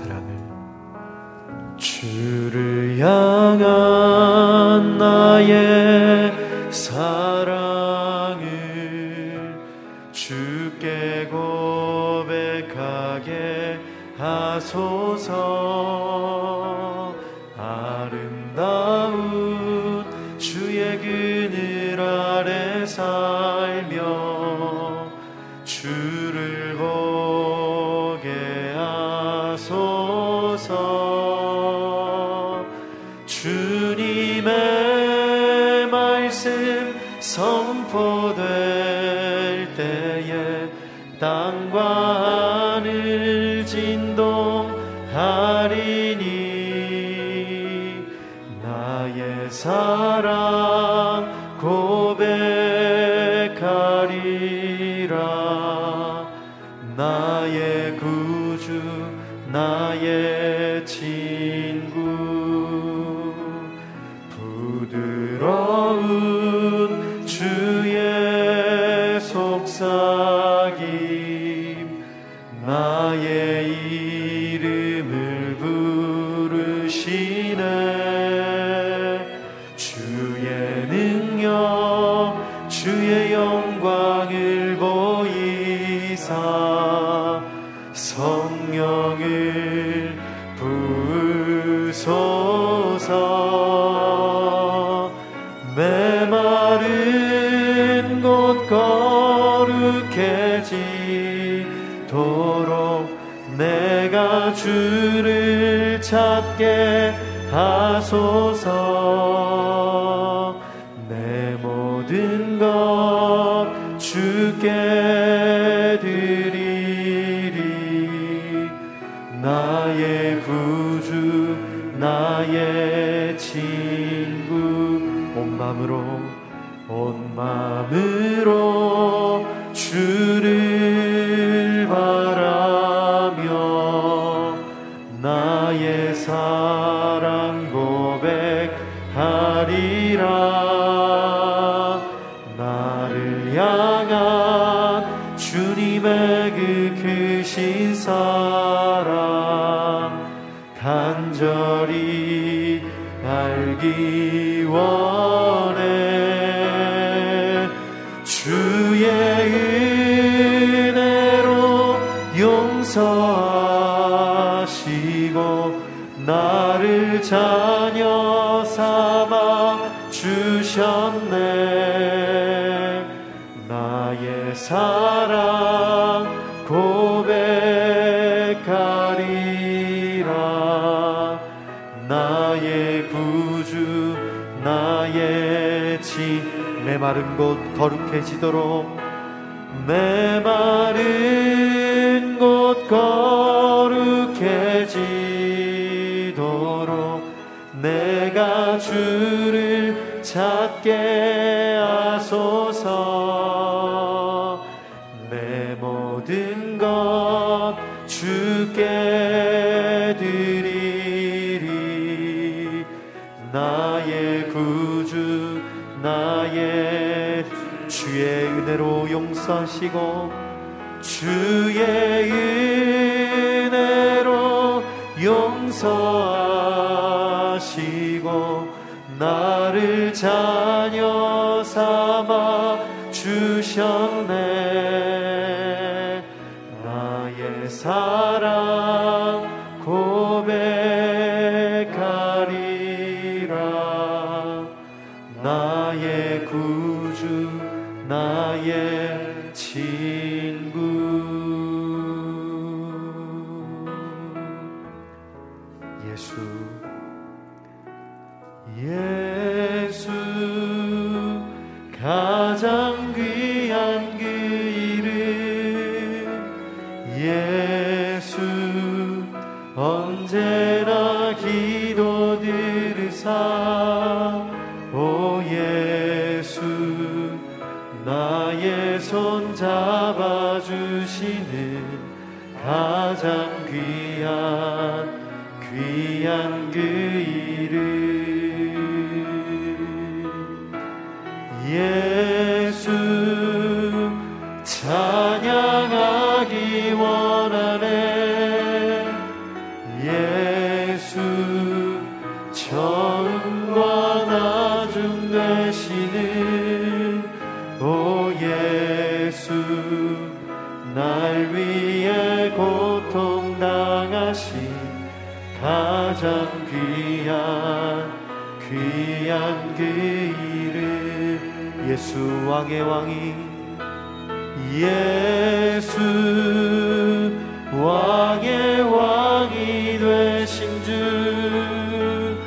será 진동하리니 나의 사랑. 주를 찾게 하소서. 내 모든 것 주께 드리리. 나의 구주 나의 친구 온 마음으로 온 마음으로. 나의 구주 나의 지 내 마른 곳 거룩해지도록. 내 마른 곳 거룩해지도록. 내가 주를 찾게 역사시고 주의 일. 예수. 예수 왕의 왕이 예수 왕의 왕이 되신 주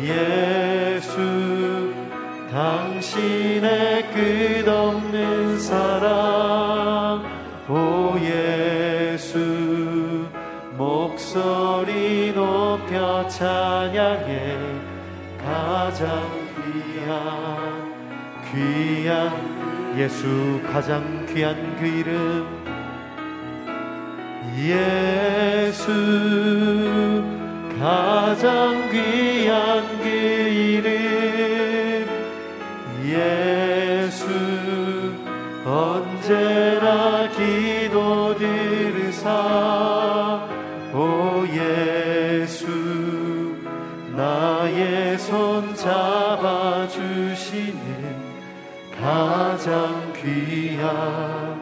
예수 당신의 끝없는 사랑. 오 예수 목소리 높여 찬양해 가장 귀한 귀한 예수 가장 귀한 그 이름. 예수 가장 귀한 그 이름. 예수 언제나 기도 들으사. 오 예수 나의 손 잡아주시는 가장 귀한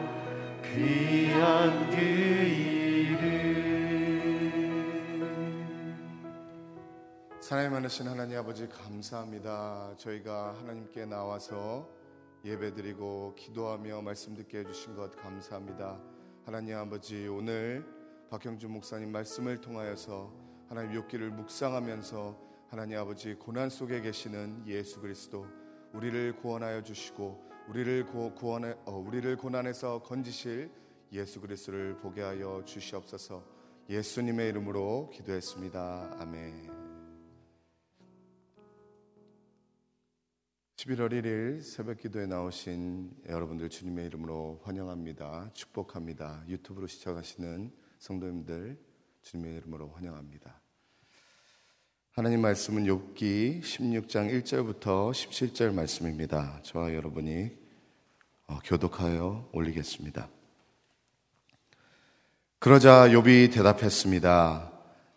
귀한 그 사랑이 많으신 하나님 아버지 감사합니다. 저희가 하나님께 나와서 예배드리고 기도하며 말씀 듣게 해주신 것 감사합니다. 하나님 아버지 오늘 박형준 목사님 말씀을 통하여서 하나님 욕기를 묵상하면서 하나님 아버지 고난 속에 계시는 예수 그리스도 우리를 구원하여 주시고 우리를 구원해 어, 우리를 고난에서 건지실 예수 그리스도를 보게 하여 주시옵소서. 예수님의 이름으로 기도했습니다. 아멘. 11월 1일 새벽 기도에 나오신 여러분들 주님의 이름으로 환영합니다. 축복합니다. 유튜브로 시청하시는 성도님들 주님의 이름으로 환영합니다. 하나님 말씀은 욥기 16장 1절부터 17절 말씀입니다. 저와 여러분이 어, 교독하여 올리겠습니다. 그러자 욥이 대답했습니다.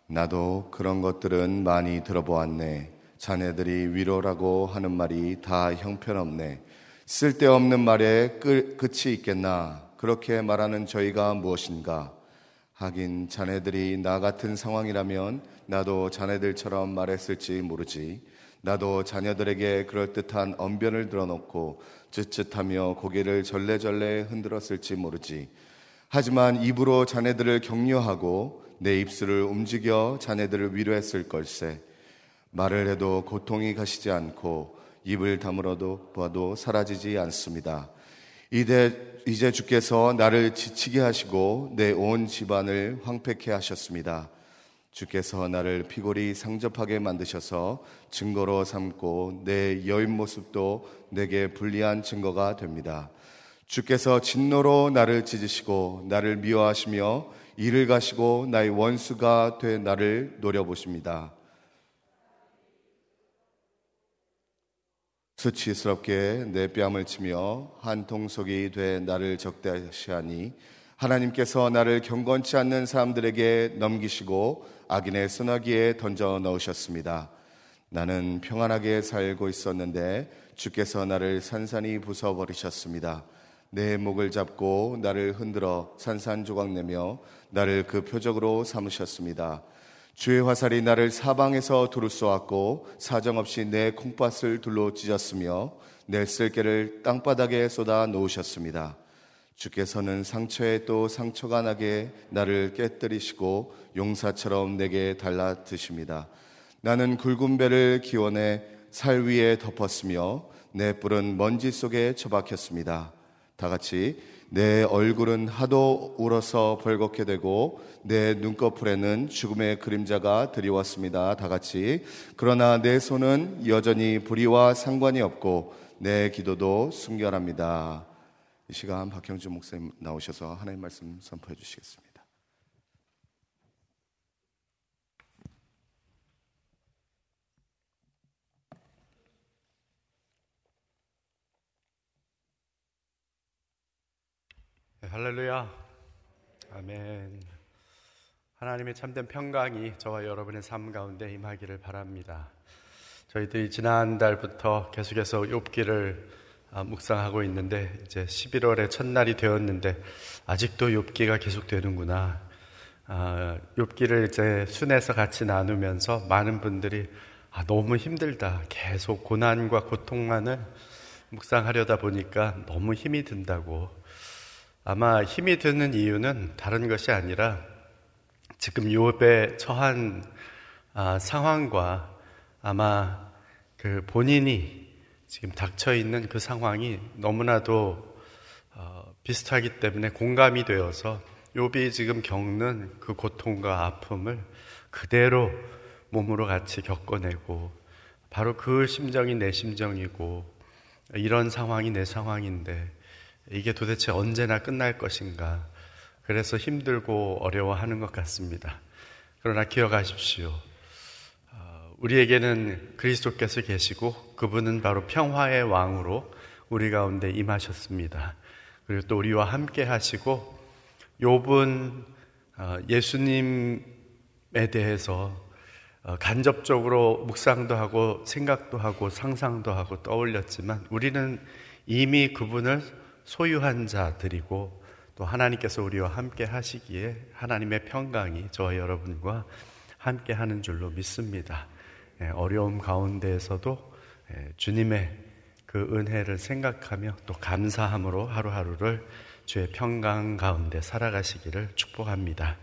나도 그런 것들은 많이 들어보았네. 자네들이 위로라고 하는 말이 다 형편없네. 쓸데없는 말에 끝이 있겠나. 그렇게 말하는 저희가 무엇인가? 하긴 자네들이 나 같은 상황이라면 나도 자네들처럼 말했을지 모르지. 나도 자녀들에게 그럴듯한 언변을 들어놓고 쯧쯧하며 고개를 절레절레 흔들었을지 모르지. 하지만 입으로 자네들을 격려하고 내 입술을 움직여 자네들을 위로했을 걸세. 말을 해도 고통이 가시지 않고 입을 다물어도 봐도 사라지지 않습니다. 이제, 이제 주께서 나를 지치게 하시고 내 온 집안을 황폐케 하셨습니다. 주께서 나를 피골이 상접하게 만드셔서 증거로 삼고 내 여인 모습도 내게 불리한 증거가 됩니다. 주께서 진노로 나를 찢으시고 나를 미워하시며 이를 가시고 나의 원수가 돼 나를 노려보십니다. 수치스럽게 내 뺨을 치며 한 통속이 돼 나를 적대시하니 하나님께서 나를 경건치 않는 사람들에게 넘기시고 악인의 소나기에 던져 넣으셨습니다. 나는 평안하게 살고 있었는데 주께서 나를 산산이 부숴 버리셨습니다. 내 목을 잡고 나를 흔들어 산산조각 내며 나를 그 표적으로 삼으셨습니다. 주의 화살이 나를 사방에서 두루 쏘았고 사정없이 내 콩밭을 둘러 찢었으며 내 쓸개를 땅바닥에 쏟아 놓으셨습니다. 주께서는 상처에 또 상처가 나게 나를 깨뜨리시고 용사처럼 내게 달라드십니다. 나는 굵은 배를 기원해 살 위에 덮었으며 내 뿔은 먼지 속에 처박혔습니다. 다 같이 내 얼굴은 하도 울어서 벌겋게 되고 내 눈꺼풀에는 죽음의 그림자가 드리웠습니다. 다 같이. 그러나 내 손은 여전히 불의와 상관이 없고 내 기도도 순결합니다. 이 시간 박형준 목사님 나오셔서 하나님 말씀 선포해 주시겠습니다. 할렐루야. 아멘. 하나님의 참된 평강이 저와 여러분의 삶 가운데 임하기를 바랍니다. 저희들이 지난달부터 계속해서 욥기를 아, 묵상하고 있는데 이제 11월의 첫날이 되었는데 아직도 욥기가 계속되는구나. 아, 욥기를 이제 순에서 같이 나누면서 많은 분들이 아, 너무 힘들다. 계속 고난과 고통만을 묵상하려다 보니까 너무 힘이 든다고. 아마 힘이 드는 이유는 다른 것이 아니라 지금 욥의 처한 아, 상황과 아마 그 본인이 지금 닥쳐 있는 그 상황이 너무나도 어, 비슷하기 때문에 공감이 되어서 욥이 지금 겪는 그 고통과 아픔을 그대로 몸으로 같이 겪어내고 바로 그 심정이 내 심정이고 이런 상황이 내 상황인데 이게 도대체 언제나 끝날 것인가 그래서 힘들고 어려워하는 것 같습니다. 그러나 기억하십시오. 우리에게는 그리스도께서 계시고 그분은 바로 평화의 왕으로 우리 가운데 임하셨습니다. 그리고 또 우리와 함께 하시고 욥은 어, 예수님에 대해서 어, 간접적으로 묵상도 하고 생각도 하고 상상도 하고 떠올렸지만 우리는 이미 그분을 소유한 자들이고 또 하나님께서 우리와 함께 하시기에 하나님의 평강이 저와 여러분과 함께 하는 줄로 믿습니다. 예, 어려움 가운데에서도 예, 주님의 그 은혜를 생각하며 또 감사함으로 하루하루를 주의 평강 가운데 살아가시기를 축복합니다.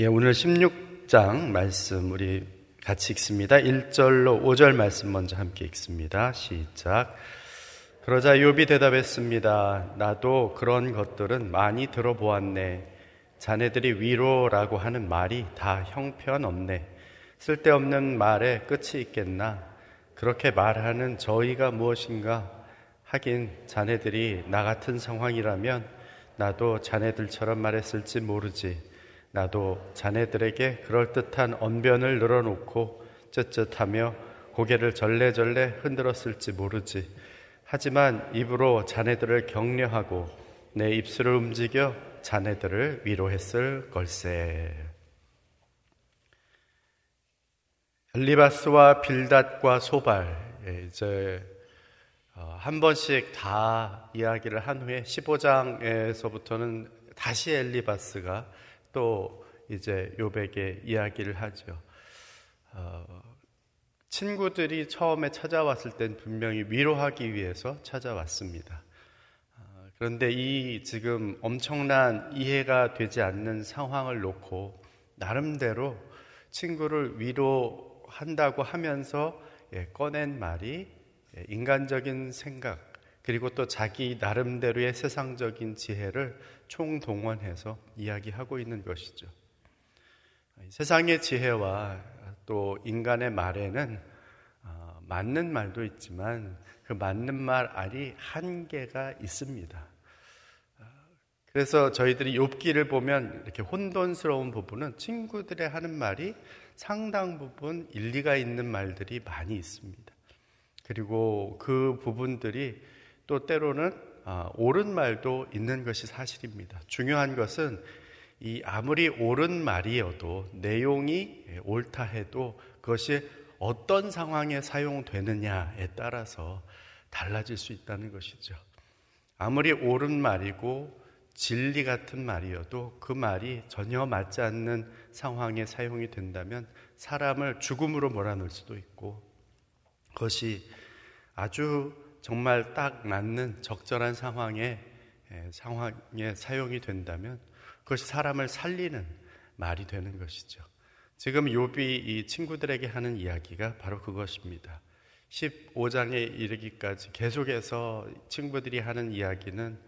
예, 오늘 16장 말씀 우리 같이 읽습니다. 1절로 5절 말씀 먼저 함께 읽습니다. 시작. 그러자 욥이 대답했습니다. 나도 그런 것들은 많이 들어보았네. 자네들이 위로라고 하는 말이 다 형편없네. 쓸데없는 말에 끝이 있겠나? 그렇게 말하는 저희가 무엇인가? 하긴 자네들이 나 같은 상황이라면 나도 자네들처럼 말했을지 모르지. 나도 자네들에게 그럴듯한 언변을 늘어놓고 쯧쯧하며 고개를 절레절레 흔들었을지 모르지. 하지만 입으로 자네들을 격려하고 내 입술을 움직여 자네들을 위로했을 걸세. 엘리바스와 빌닷과 소발 예, 이제 어, 한 번씩 다 이야기를 한 후에 15장에서부터는 다시 엘리바스가 또 이제 요백에 이야기를 하죠. 어, 친구들이 처음에 찾아왔을 땐 분명히 위로하기 위해서 찾아왔습니다. 어, 그런데 이 지금 엄청난 이해가 되지 않는 상황을 놓고 나름대로 친구를 위로 한다고 하면서 예, 꺼낸 말이 예, 인간적인 생각 그리고 또 자기 나름대로의 세상적인 지혜를 총동원해서 이야기하고 있는 것이죠. 세상의 지혜와 또 인간의 말에는 어, 맞는 말도 있지만 그 맞는 말 알이 한계가 있습니다. 그래서 저희들이 욥기를 보면 이렇게 혼돈스러운 부분은 친구들의 하는 말이 상당 부분 일리가 있는 말들이 많이 있습니다. 그리고 그 부분들이 또 때로는 아, 옳은 말도 있는 것이 사실입니다. 중요한 것은 이 아무리 옳은 말이어도 내용이 옳다 해도 그것이 어떤 상황에 사용되느냐에 따라서 달라질 수 있다는 것이죠. 아무리 옳은 말이고 진리 같은 말이어도 그 말이 전혀 맞지 않는 상황에 사용이 된다면 사람을 죽음으로 몰아넣을 수도 있고 그것이 아주 정말 딱 맞는 적절한 상황에 상황에 사용이 된다면 그것이 사람을 살리는 말이 되는 것이죠. 지금 욥이 이 친구들에게 하는 이야기가 바로 그것입니다. 15장에 이르기까지 계속해서 친구들이 하는 이야기는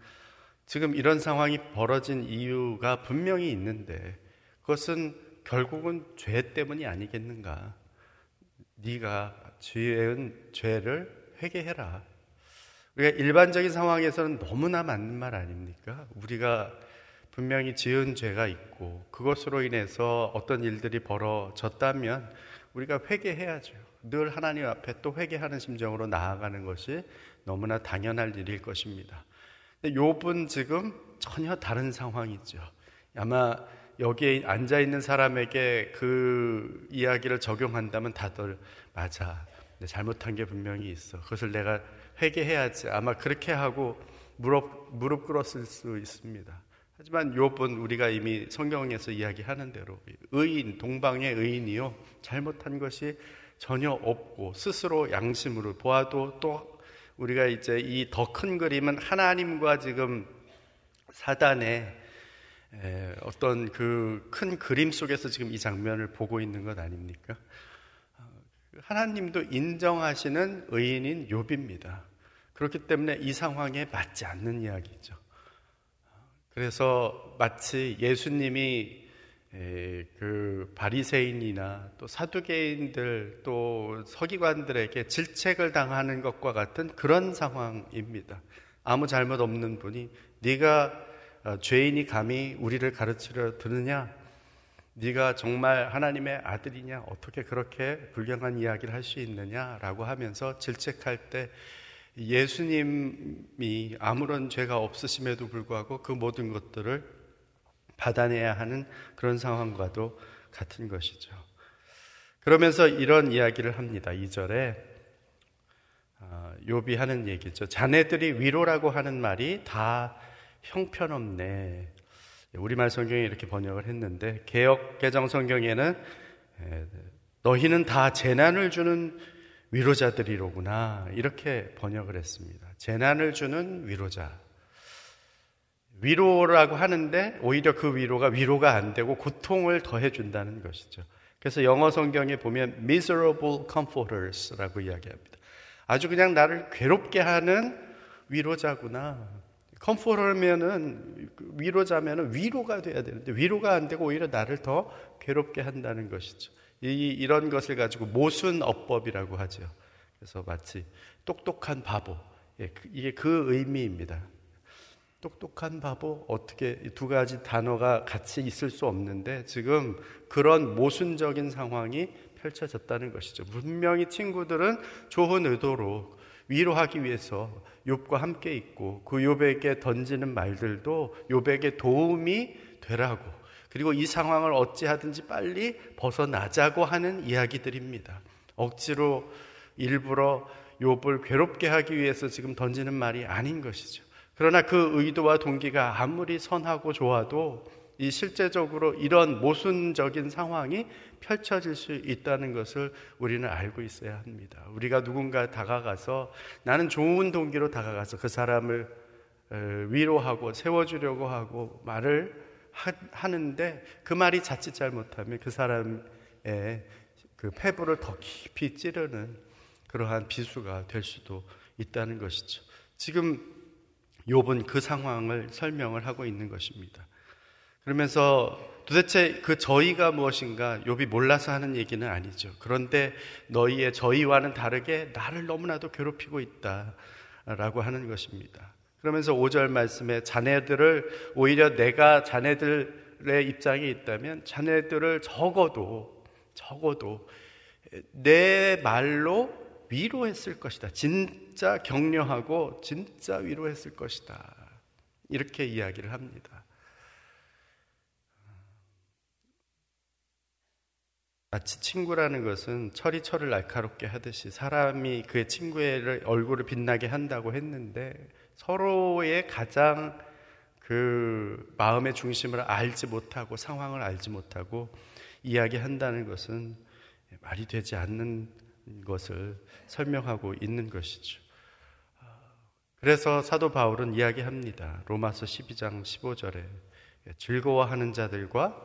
지금 이런 상황이 벌어진 이유가 분명히 있는데 그것은 결국은 죄 때문이 아니겠는가? 네가 죄은 죄를 회개해라. 우리가 일반적인 상황에서는 너무나 맞는 말 아닙니까? 우리가 분명히 지은 죄가 있고 그것으로 인해서 어떤 일들이 벌어졌다면 우리가 회개해야죠. 늘 하나님 앞에 또 회개하는 심정으로 나아가는 것이 너무나 당연할 일일 것입니다. 욥은 지금 전혀 다른 상황이죠. 아마 여기에 앉아 있는 사람에게 그 이야기를 적용한다면 다들 맞아. 잘못한 게 분명히 있어. 그것을 내가 회개해야지. 아마 그렇게 하고 무릎 무릎 꿇었을 수 있습니다. 하지만 욥은 우리가 이미 성경에서 이야기하는 대로 의인 동방의 의인이요 잘못한 것이 전혀 없고 스스로 양심으로 보아도 또 우리가 이제 이 더 큰 그림은 하나님과 지금 사단의 어떤 그 큰 그림 속에서 지금 이 장면을 보고 있는 것 아닙니까? 하나님도 인정하시는 의인인 욥입니다. 그렇기 때문에 이 상황에 맞지 않는 이야기죠. 그래서 마치 예수님이 그 바리새인이나 또 사두개인들 또 서기관들에게 질책을 당하는 것과 같은 그런 상황입니다. 아무 잘못 없는 분이 네가 어, 죄인이 감히 우리를 가르치려 드느냐? 네가 정말 하나님의 아들이냐? 어떻게 그렇게 불경한 이야기를 할 수 있느냐라고 하면서 질책할 때 예수님이 아무런 죄가 없으심에도 불구하고 그 모든 것들을 받아내야 하는 그런 상황과도 같은 것이죠. 그러면서 이런 이야기를 합니다. 2절에 아, 욥이 하는 얘기죠. 자네들이 위로라고 하는 말이 다 형편없네. 우리말 성경에 이렇게 번역을 했는데 개혁 개정 성경에는 너희는 다 재난을 주는 위로자들이로구나. 이렇게 번역을 했습니다. 재난을 주는 위로자. 위로라고 하는데 오히려 그 위로가 위로가 안 되고 고통을 더해 준다는 것이죠. 그래서 영어 성경에 보면 miserable comforters라고 이야기합니다. 아주 그냥 나를 괴롭게 하는 위로자구나. 컴포터면은 위로자면은 위로가 돼야 되는데 위로가 안 되고 오히려 나를 더 괴롭게 한다는 것이죠. 이, 이런 것을 가지고 모순 어법이라고 하죠. 그래서 마치 똑똑한 바보. 예, 그, 이게 그 의미입니다. 똑똑한 바보 어떻게 두 가지 단어가 같이 있을 수 없는데 지금 그런 모순적인 상황이 펼쳐졌다는 것이죠. 분명히 친구들은 좋은 의도로 위로하기 위해서 욥과 함께 있고 그 욥에게 던지는 말들도 욥에게 도움이 되라고 그리고 이 상황을 어찌하든지 빨리 벗어나자고 하는 이야기들입니다. 억지로 일부러 욥을 괴롭게 하기 위해서 지금 던지는 말이 아닌 것이죠. 그러나 그 의도와 동기가 아무리 선하고 좋아도 이 실제적으로 이런 모순적인 상황이 펼쳐질 수 있다는 것을 우리는 알고 있어야 합니다. 우리가 누군가 다가가서 나는 좋은 동기로 다가가서 그 사람을 위로하고 세워주려고 하고 말을 하는데 그 말이 자칫 잘못하면 그 사람의 그 폐부를 더 깊이 찌르는 그러한 비수가 될 수도 있다는 것이죠. 지금 욥은 그 상황을 설명을 하고 있는 것입니다. 그러면서 도대체 그 저희가 무엇인가 욥이 몰라서 하는 얘기는 아니죠. 그런데 너희의 저희와는 다르게 나를 너무나도 괴롭히고 있다라고 하는 것입니다. 그러면서 5절 말씀에 자네들을 오히려 내가 자네들의 입장에 있다면 자네들을 적어도 적어도 내 말로 위로했을 것이다. 진짜 격려하고 진짜 위로했을 것이다. 이렇게 이야기를 합니다. 마치 친구라는 것은 철이 철을 날카롭게 하듯이 사람이 그의 친구의 얼굴을 빛나게 한다고 했는데 서로의 가장 그 마음의 중심을 알지 못하고 상황을 알지 못하고 이야기한다는 것은 말이 되지 않는 것을 설명하고 있는 것이죠. 그래서 사도 바울은 이야기합니다. 로마서 12장 15절에 즐거워하는 자들과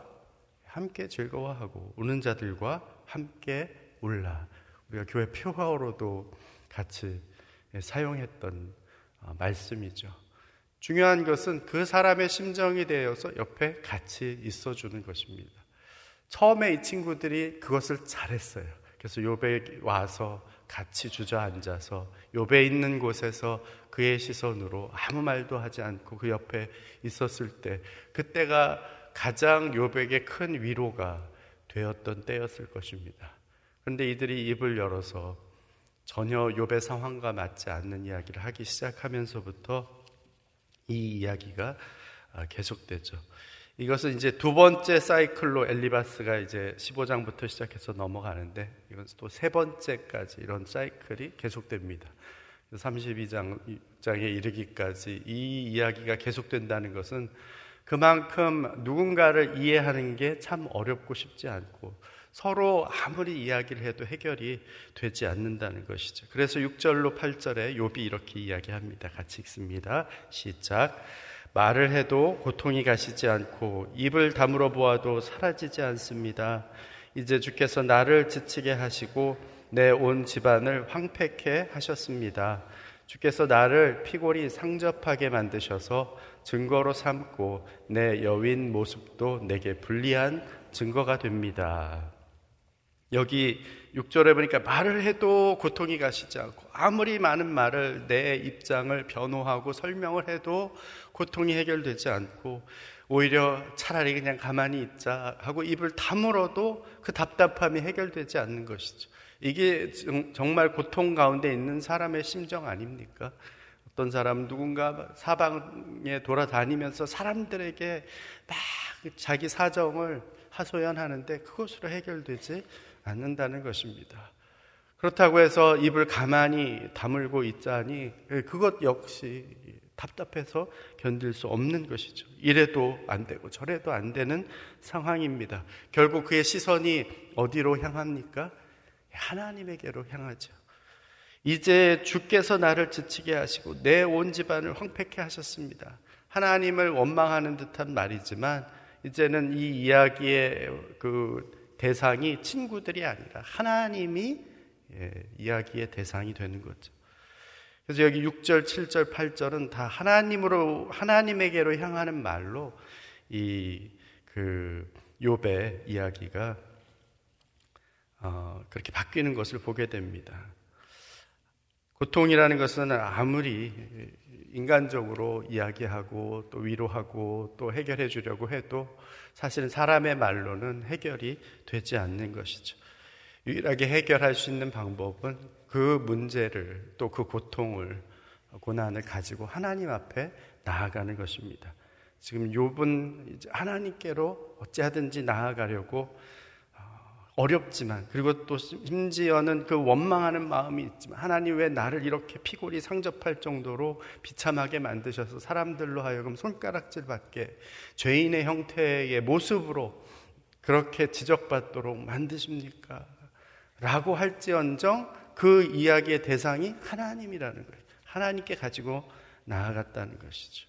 함께 즐거워하고 우는 자들과 함께 울라. 우리가 교회 표화어로도 같이 사용했던 어, 말씀이죠. 중요한 것은 그 사람의 심정이 되어서 옆에 같이 있어주는 것입니다. 처음에 이 친구들이 그것을 잘했어요. 그래서 요배 와서 같이 주저앉아서 요배 있는 곳에서 그의 시선으로 아무 말도 하지 않고 그 옆에 있었을 때 그때가 가장 요백의 큰 위로가 되었던 때였을 것입니다. 그런데 이들이 입을 열어서 전혀 욥의 상황과 맞지 않는 이야기를 하기 시작하면서부터 이 이야기가 아, 계속되죠. 이것은 이제 두 번째 사이클로 엘리바스가 이제 15장부터 시작해서 넘어가는데 이건 또 세 번째까지 이런 사이클이 계속됩니다. 32장에 이르기까지 이 이야기가 계속된다는 것은 그만큼 누군가를 이해하는 게 참 어렵고 쉽지 않고 서로 아무리 이야기를 해도 해결이 되지 않는다는 것이죠. 그래서 6절로 8절에 욥이 이렇게 이야기합니다. 같이 읽습니다. 시작. 말을 해도 고통이 가시지 않고 입을 다물어 보아도 사라지지 않습니다. 이제 주께서 나를 지치게 하시고 내 온 집안을 황폐케 하셨습니다. 주께서 나를 피골이 상접하게 만드셔서 증거로 삼고 내 여윈 모습도 내게 불리한 증거가 됩니다. 여기 6절에 보니까 말을 해도 고통이 가시지 않고 아무리 많은 말을 내 입장을 변호하고 설명을 해도 고통이 해결되지 않고 오히려 차라리 그냥 가만히 있자 하고 입을 다물어도 그 답답함이 해결되지 않는 것이죠. 이게 정말 고통 가운데 있는 사람의 심정 아닙니까? 어떤 사람 누군가 사방에 돌아다니면서 사람들에게 막 자기 사정을 하소연하는데 그것으로 해결되지 않는다는 것입니다. 그렇다고 해서 입을 가만히 다물고 있자니 그것 역시 답답해서 견딜 수 없는 것이죠. 이래도 안 되고 저래도 안 되는 상황입니다. 결국 그의 시선이 어디로 향합니까? 하나님에게로 향하죠. 이제 주께서 나를 지치게 하시고 내 온 집안을 황폐케 하셨습니다. 하나님을 원망하는 듯한 말이지만 이제는 이 이야기의 그 대상이 친구들이 아니라 하나님이 예, 이야기의 대상이 되는 거죠. 그래서 여기 6절, 7절, 8절은 다 하나님으로 하나님에게로 향하는 말로 이 그 욥의 이야기가 어, 그렇게 바뀌는 것을 보게 됩니다. 고통이라는 것은 아무리 인간적으로 이야기하고 또 위로하고 또 해결해 주려고 해도 사실은 사람의 말로는 해결이 되지 않는 것이죠. 유일하게 해결할 수 있는 방법은 그 문제를 또 그 고통을 고난을 가지고 하나님 앞에 나아가는 것입니다. 지금 욥은 하나님께로 어찌하든지 나아가려고 어렵지만 그리고 또 심지어는 그 원망하는 마음이 있지만 하나님 왜 나를 이렇게 피골이 상접할 정도로 비참하게 만드셔서 사람들로 하여금 손가락질 받게 죄인의 형태의 모습으로 그렇게 지적받도록 만드십니까? 라고 할지언정 그 이야기의 대상이 하나님이라는 거예요. 하나님께 가지고 나아갔다는 것이죠.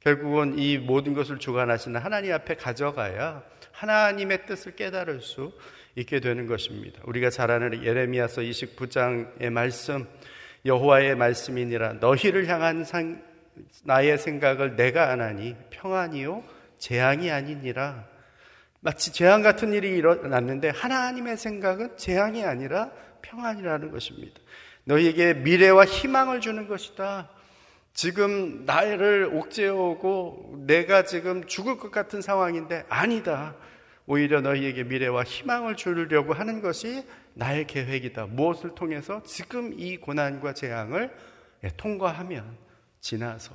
결국은 이 모든 것을 주관하시는 하나님 앞에 가져가야 하나님의 뜻을 깨달을 수 있게 되는 것입니다. 우리가 잘 아는 예레미야서 29장의 말씀 여호와의 말씀이니라 너희를 향한 상, 나의 생각을 내가 안하니 평안이요 재앙이 아니니라 마치 재앙 같은 일이 일어났는데 하나님의 생각은 재앙이 아니라 평안이라는 것입니다. 너희에게 미래와 희망을 주는 것이다. 지금 나를 옥죄어오고 내가 지금 죽을 것 같은 상황인데 아니다. 오히려 너희에게 미래와 희망을 주려고 하는 것이 나의 계획이다. 무엇을 통해서 지금 이 고난과 재앙을 예, 통과하면 지나서.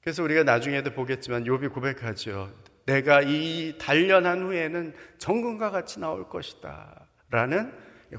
그래서 우리가 나중에도 보겠지만 욥이 고백하죠. 내가 이 단련한 후에는 정금과 같이 나올 것이다. 라는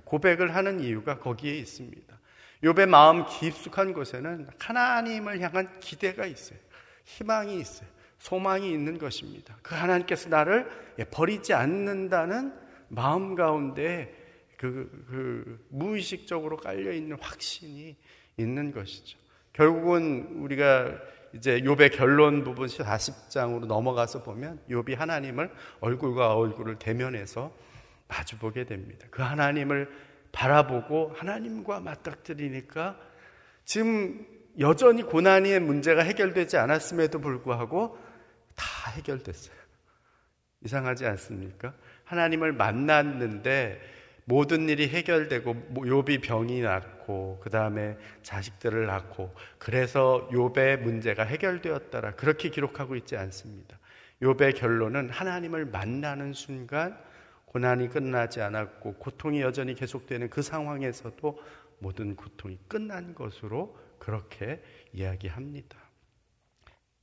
고백을 하는 이유가 거기에 있습니다. 욥의 마음 깊숙한 곳에는 하나님을 향한 기대가 있어요. 희망이 있어요. 소망이 있는 것입니다. 그 하나님께서 나를 버리지 않는다는 마음 가운데 그, 그 무의식적으로 깔려 있는 확신이 있는 것이죠. 결국은 우리가 이제 욥의 결론 부분 40장으로 넘어가서 보면 욥이 하나님을 얼굴과 얼굴을 대면해서 마주보게 됩니다. 그 하나님을 바라보고 하나님과 맞닥뜨리니까 지금 여전히 고난의 문제가 해결되지 않았음에도 불구하고 다 해결됐어요. 이상하지 않습니까? 하나님을 만났는데 모든 일이 해결되고 욥이 병이 낫고 그 다음에 자식들을 낳고 그래서 욥의 문제가 해결되었다라 그렇게 기록하고 있지 않습니다. 욥의 결론은 하나님을 만나는 순간 고난이 끝나지 않았고 고통이 여전히 계속되는 그 상황에서도 모든 고통이 끝난 것으로 그렇게 이야기합니다.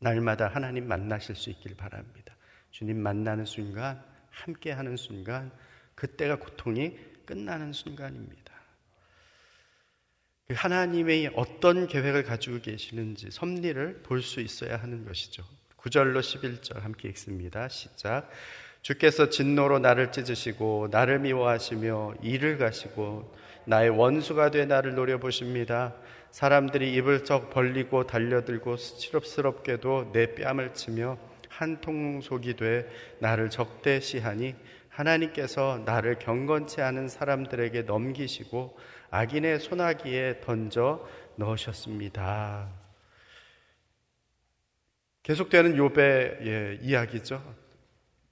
날마다 하나님 만나실 수 있길 바랍니다. 주님 만나는 순간, 함께 하는 순간, 그때가 고통이 끝나는 순간입니다. 그 하나님의 어떤 계획을 가지고 계시는지 섭리를 볼 수 있어야 하는 것이죠. 9절로 11절 함께 읽습니다. 시작. 주께서 진노로 나를 찢으시고 나를 미워하시며 일을 가시고 나의 원수가 돼 나를 노려보십니다. 사람들이 입을 쩍 벌리고 달려들고 수치럽스럽게도 내 뺨을 치며 한 통속이 돼 나를 적대시하니 하나님께서 나를 경건치 않은 사람들에게 넘기시고 악인의 소나기에 던져 넣으셨습니다. 계속되는 예, 이야기죠.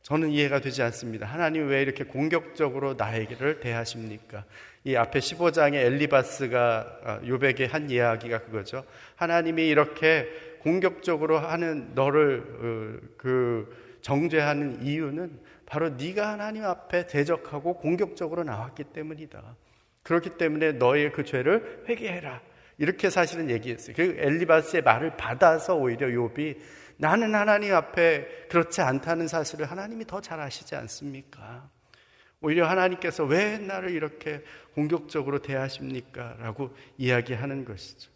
저는 이해가 되지 않습니다. 하나님 왜 이렇게 공격적으로 나에게를 대하십니까? 이 앞에 15장에 엘리바스가 아, 한 이야기가 그거죠. 하나님이 이렇게 공격적으로 하는 너를 어, 그 정죄하는 이유는 바로 네가 하나님 앞에 대적하고 공격적으로 나왔기 때문이다. 그렇기 때문에 너의 그 죄를 회개해라. 이렇게 사실은 얘기했어요. 그 엘리바스의 말을 받아서 오히려 욥이 나는 하나님 앞에 그렇지 않다는 사실을 하나님이 더 잘 아시지 않습니까? 오히려 하나님께서 왜 나를 이렇게 공격적으로 대하십니까? 라고 이야기하는 것이죠.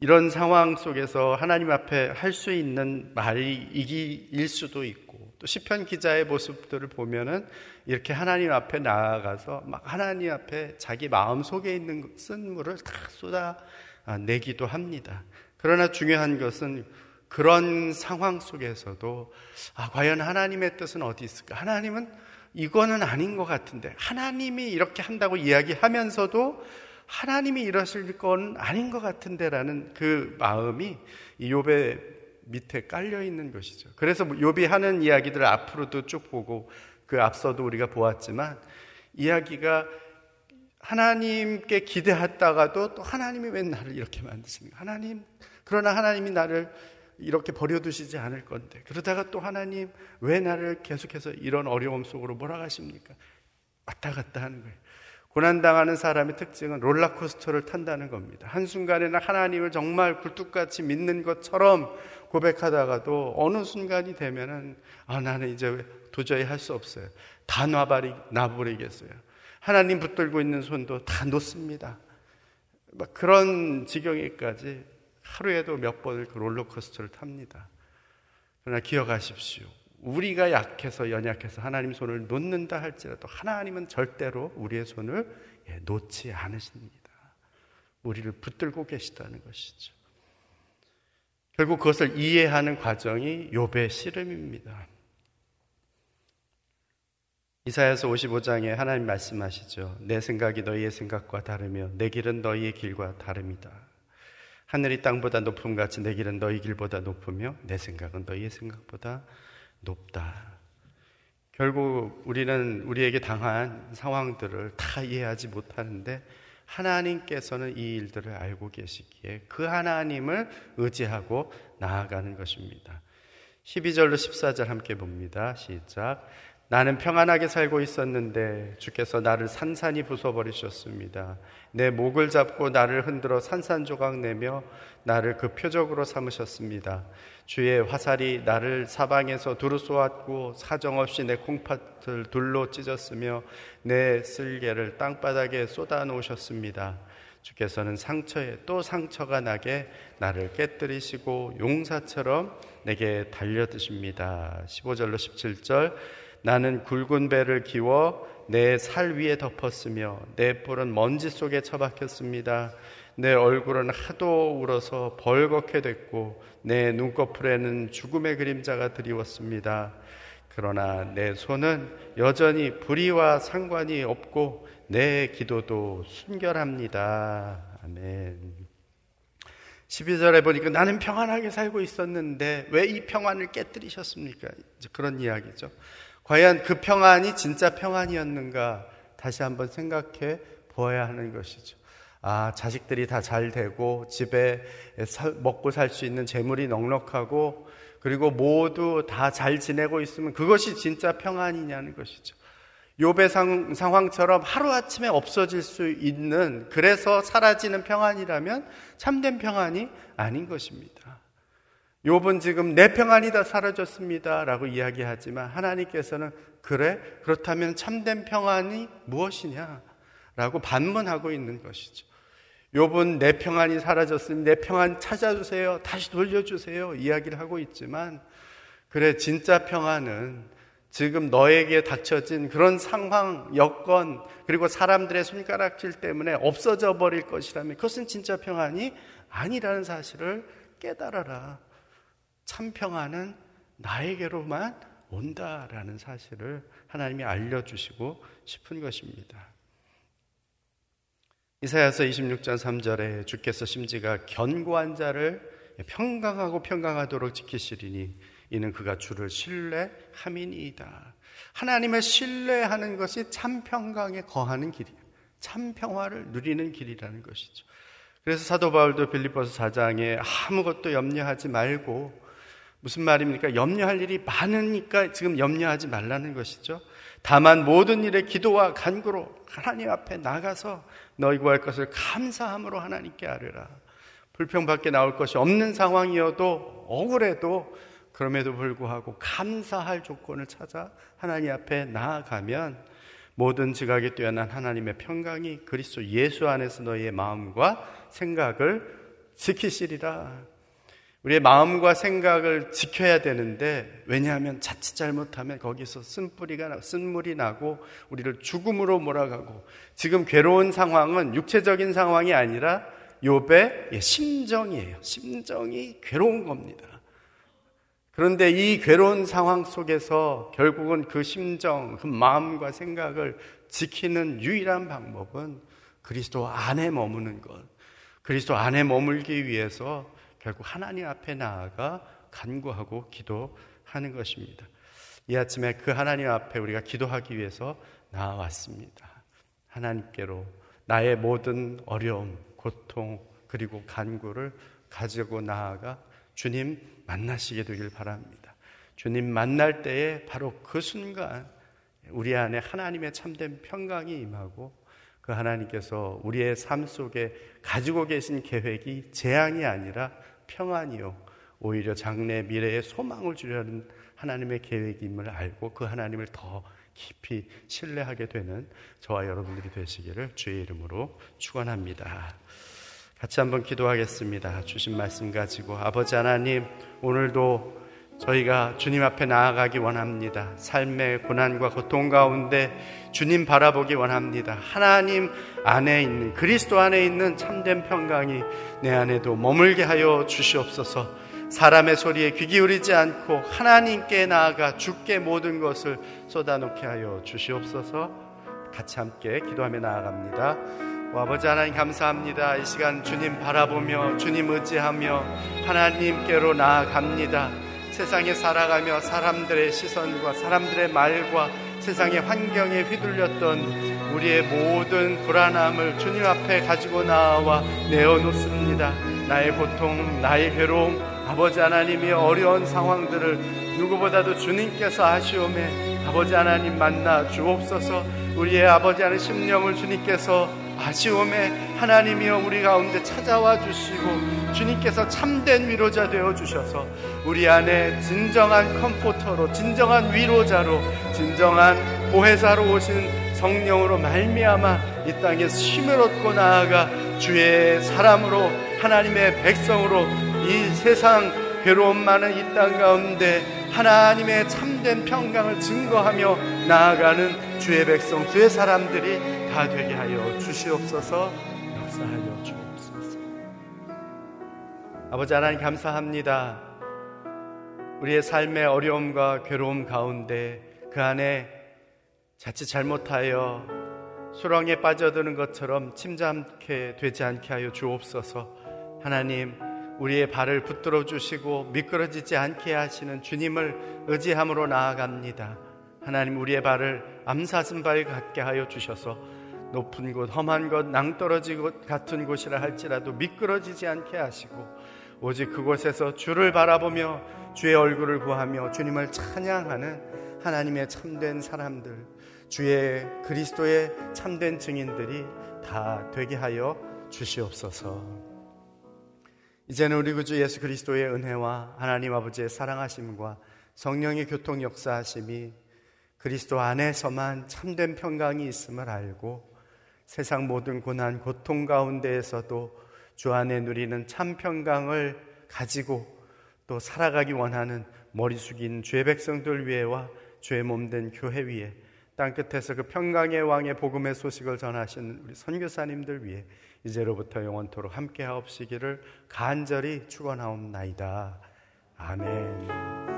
이런 상황 속에서 하나님 앞에 할 수 있는 말이 이기일 수도 있고 또 시편 기자의 모습들을 보면은 이렇게 하나님 앞에 나아가서 막 하나님 앞에 자기 마음 속에 있는 쓴물을 다 쏟아 내기도 합니다. 그러나 중요한 것은 그런 상황 속에서도 아, 과연 하나님의 뜻은 어디 있을까? 하나님은 이거는 아닌 것 같은데 하나님이 이렇게 한다고 이야기하면서도 하나님이 이러실 건 아닌 것 같은데라는 그 마음이 이 욥의 밑에 깔려 있는 것이죠. 그래서 욥이 하는 이야기들을 앞으로도 쭉 보고 그 앞서도 우리가 보았지만 이야기가 하나님께 기대했다가도 또 하나님이 왜 나를 이렇게 만드십니까? 하나님 그러나 하나님이 나를 이렇게 버려두시지 않을 건데 그러다가 또 하나님 왜 나를 계속해서 이런 어려움 속으로 몰아가십니까? 왔다 갔다 하는 거예요. 고난당하는 사람의 특징은 롤러코스터를 탄다는 겁니다. 한순간에는 하나님을 정말 굴뚝같이 믿는 것처럼 고백하다가도 어느 순간이 되면은 아, 나는 이제 도저히 할 수 없어요. 다 놔버리, 놔버리겠어요. 하나님 붙들고 있는 손도 다 놓습니다. 막 그런 지경에까지 하루에도 몇 번을 그 롤러코스터를 탑니다. 그러나 기억하십시오. 우리가 약해서 연약해서 하나님 손을 놓는다 할지라도 하나님은 절대로 우리의 손을 예, 놓지 않으십니다. 우리를 붙들고 계시다는 것이죠. 결국 그것을 이해하는 과정이 욥의 씨름입니다. 이사야서 55장에 하나님 말씀하시죠. 내 생각이 너희의 생각과 다르며 내 길은 너희의 길과 다릅니다. 하늘이 땅보다 높음 같이 내 길은 너희 길보다 높으며 내 생각은 너희의 생각보다 높다. 결국 우리는 우리에게 당한 상황들을 다 이해하지 못하는데 하나님께서는 이 일들을 알고 계시기에 그 하나님을 의지하고 나아가는 것입니다. 12절로 14절 함께 봅니다. 시작. 나는 평안하게 살고 있었는데 주께서 나를 산산이 부숴버리셨습니다. 내 목을 잡고 나를 흔들어 산산조각 내며 나를 그 표적으로 삼으셨습니다. 주의 화살이 나를 사방에서 두루 쏘았고 사정없이 내 콩팥을 둘로 찢었으며 내 쓸개를 땅바닥에 쏟아 놓으셨습니다. 주께서는 상처에 또 상처가 나게 나를 깨뜨리시고 용사처럼 내게 달려드십니다. 15절로 17절 나는 굵은 배를 기워 내 살 위에 덮었으며 내 뿔은 먼지 속에 처박혔습니다. 내 얼굴은 하도 울어서 벌겋게 됐고 내 눈꺼풀에는 죽음의 그림자가 드리웠습니다. 그러나 내 손은 여전히 불의와 상관이 없고 내 기도도 순결합니다. 아멘. 12절에 보니까 나는 평안하게 살고 있었는데 왜 이 평안을 깨뜨리셨습니까? 그런 이야기죠. 과연 그 평안이 진짜 평안이었는가 다시 한번 생각해 보아야 하는 것이죠. 아, 자식들이 다 잘 되고 집에 먹고 살 수 있는 재물이 넉넉하고 그리고 모두 다 잘 지내고 있으면 그것이 진짜 평안이냐는 것이죠. 요배 상황처럼 하루아침에 없어질 수 있는 그래서 사라지는 평안이라면 참된 평안이 아닌 것입니다. 욥은 지금 내 평안이 다 사라졌습니다라고 이야기하지만 하나님께서는 그래 그렇다면 참된 평안이 무엇이냐라고 반문하고 있는 것이죠. 욥은 내 평안이 사라졌으니 내 평안 찾아주세요. 다시 돌려주세요. 이야기를 하고 있지만 그래 진짜 평안은 지금 너에게 닥쳐진 그런 상황, 여건, 그리고 사람들의 손가락질 때문에 없어져 버릴 것이라면 그것은 진짜 평안이 아니라는 사실을 깨달아라. 참 평안은 나에게로만 온다라는 사실을 하나님이 알려주시고 싶은 것입니다. 이사야서 26장 3절에 주께서 심지가 견고한 자를 평강하고 평강하도록 지키시리니 이는 그가 주를 신뢰함이니이다. 하나님을 신뢰하는 것이 참 평강에 거하는 길이에요. 참 평화를 누리는 길이라는 것이죠. 그래서 사도 바울도 빌립보서 4장에 아무것도 염려하지 말고 무슨 말입니까? 염려할 일이 많으니까 지금 염려하지 말라는 것이죠. 다만 모든 일에 기도와 간구로 하나님 앞에 나가서 너희 구할 것을 감사함으로 하나님께 아뢰라. 불평밖에 나올 것이 없는 상황이어도 억울해도 그럼에도 불구하고 감사할 조건을 찾아 하나님 앞에 나아가면 모든 지각이 뛰어난 하나님의 평강이 그리스도 예수 안에서 너희의 마음과 생각을 지키시리라. 우리의 마음과 생각을 지켜야 되는데 왜냐하면 자칫 잘못하면 거기서 쓴뿌리가 나, 쓴물이 나고 우리를 죽음으로 몰아가고 지금 괴로운 상황은 육체적인 상황이 아니라 욥의 심정이에요. 심정이 괴로운 겁니다. 그런데 이 괴로운 상황 속에서 결국은 그 심정, 그 마음과 생각을 지키는 유일한 방법은 그리스도 안에 머무는 것. 그리스도 안에 머물기 위해서 결국 하나님 앞에 나아가 간구하고 기도하는 것입니다. 이 아침에 그 하나님 앞에 우리가 기도하기 위해서 나왔습니다. 하나님께로 나의 모든 어려움, 고통, 그리고 간구를 가지고 나아가 주님 만나시게 되길 바랍니다. 주님 만날 때에 바로 그 순간 우리 안에 하나님의 참된 평강이 임하고 그 하나님께서 우리의 삶 속에 가지고 계신 계획이 재앙이 아니라 평안이요. 오히려 장래 미래에 소망을 주려는 하나님의 계획임을 알고 그 하나님을 더 깊이 신뢰하게 되는 저와 여러분들이 되시기를 주의 이름으로 축원합니다. 같이 한번 기도하겠습니다. 주신 말씀 가지고 아버지 하나님 오늘도 저희가 주님 앞에 나아가기 원합니다. 삶의 고난과 고통 가운데 주님 바라보기 원합니다. 하나님 안에 있는 그리스도 안에 있는 참된 평강이 내 안에도 머물게 하여 주시옵소서. 사람의 소리에 귀 기울이지 않고 하나님께 나아가 주께 모든 것을 쏟아놓게 하여 주시옵소서. 같이 함께 기도하며 나아갑니다. 오, 아버지 하나님 감사합니다. 이 시간 주님 바라보며 주님 의지하며 하나님께로 나아갑니다. 세상에 살아가며 사람들의 시선과 사람들의 말과 세상의 환경에 휘둘렸던 우리의 모든 불안함을 주님 앞에 가지고 나와 내어놓습니다. 나의 고통, 나의 괴로움, 아버지 하나님의 어려운 상황들을 누구보다도 주님께서 아쉬움에 아버지 하나님 만나 주옵소서 우리의 아버지 하나님 심령을 주님께서 아쉬움에 하나님이여 우리 가운데 찾아와 주시고 주님께서 참된 위로자 되어 주셔서 우리 안에 진정한 컴포터로 진정한 위로자로 진정한 보혜사로 오신 성령으로 말미암아 이 땅에서 힘을 얻고 나아가 주의 사람으로 하나님의 백성으로 이 세상 괴로움 많은 이 땅 가운데 하나님의 참된 평강을 증거하며 나아가는 주의 백성, 주의 사람들이 다 되게 하여 주시옵소서 역사하여. 아버지 하나님 감사합니다. 우리의 삶의 어려움과 괴로움 가운데 그 안에 자칫 잘못하여 수렁에 빠져드는 것처럼 침잠케 되지 않게 하여 주옵소서. 하나님, 우리의 발을 붙들어 주시고 미끄러지지 않게 하시는 주님을 의지함으로 나아갑니다. 하나님, 우리의 발을 암사슴발 같게 하여 주셔서 높은 곳, 험한 곳, 낭떠러지 곳 같은 곳이라 할지라도 미끄러지지 않게 하시고 오직 그곳에서 주를 바라보며 주의 얼굴을 구하며 주님을 찬양하는 하나님의 참된 사람들, 주의 그리스도의 참된 증인들이 다 되게 하여 주시옵소서. 이제는 우리 구주 예수 그리스도의 은혜와 하나님 아버지의 사랑하심과 성령의 교통 역사하심이 그리스도 안에서만 참된 평강이 있음을 알고 세상 모든 고난, 고통 가운데에서도 주 안에 누리는 참 평강을 가지고 또 살아가기 원하는 머리 숙인 죄 백성들 위에와 죄 몸된 교회 위에 땅 끝에서 그 평강의 왕의 복음의 소식을 전하신 우리 선교사님들 위해 이제로부터 영원토록 함께 하옵시기를 간절히 축원하옵나이다. 아멘.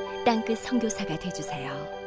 땅끝 성교사가 되주세요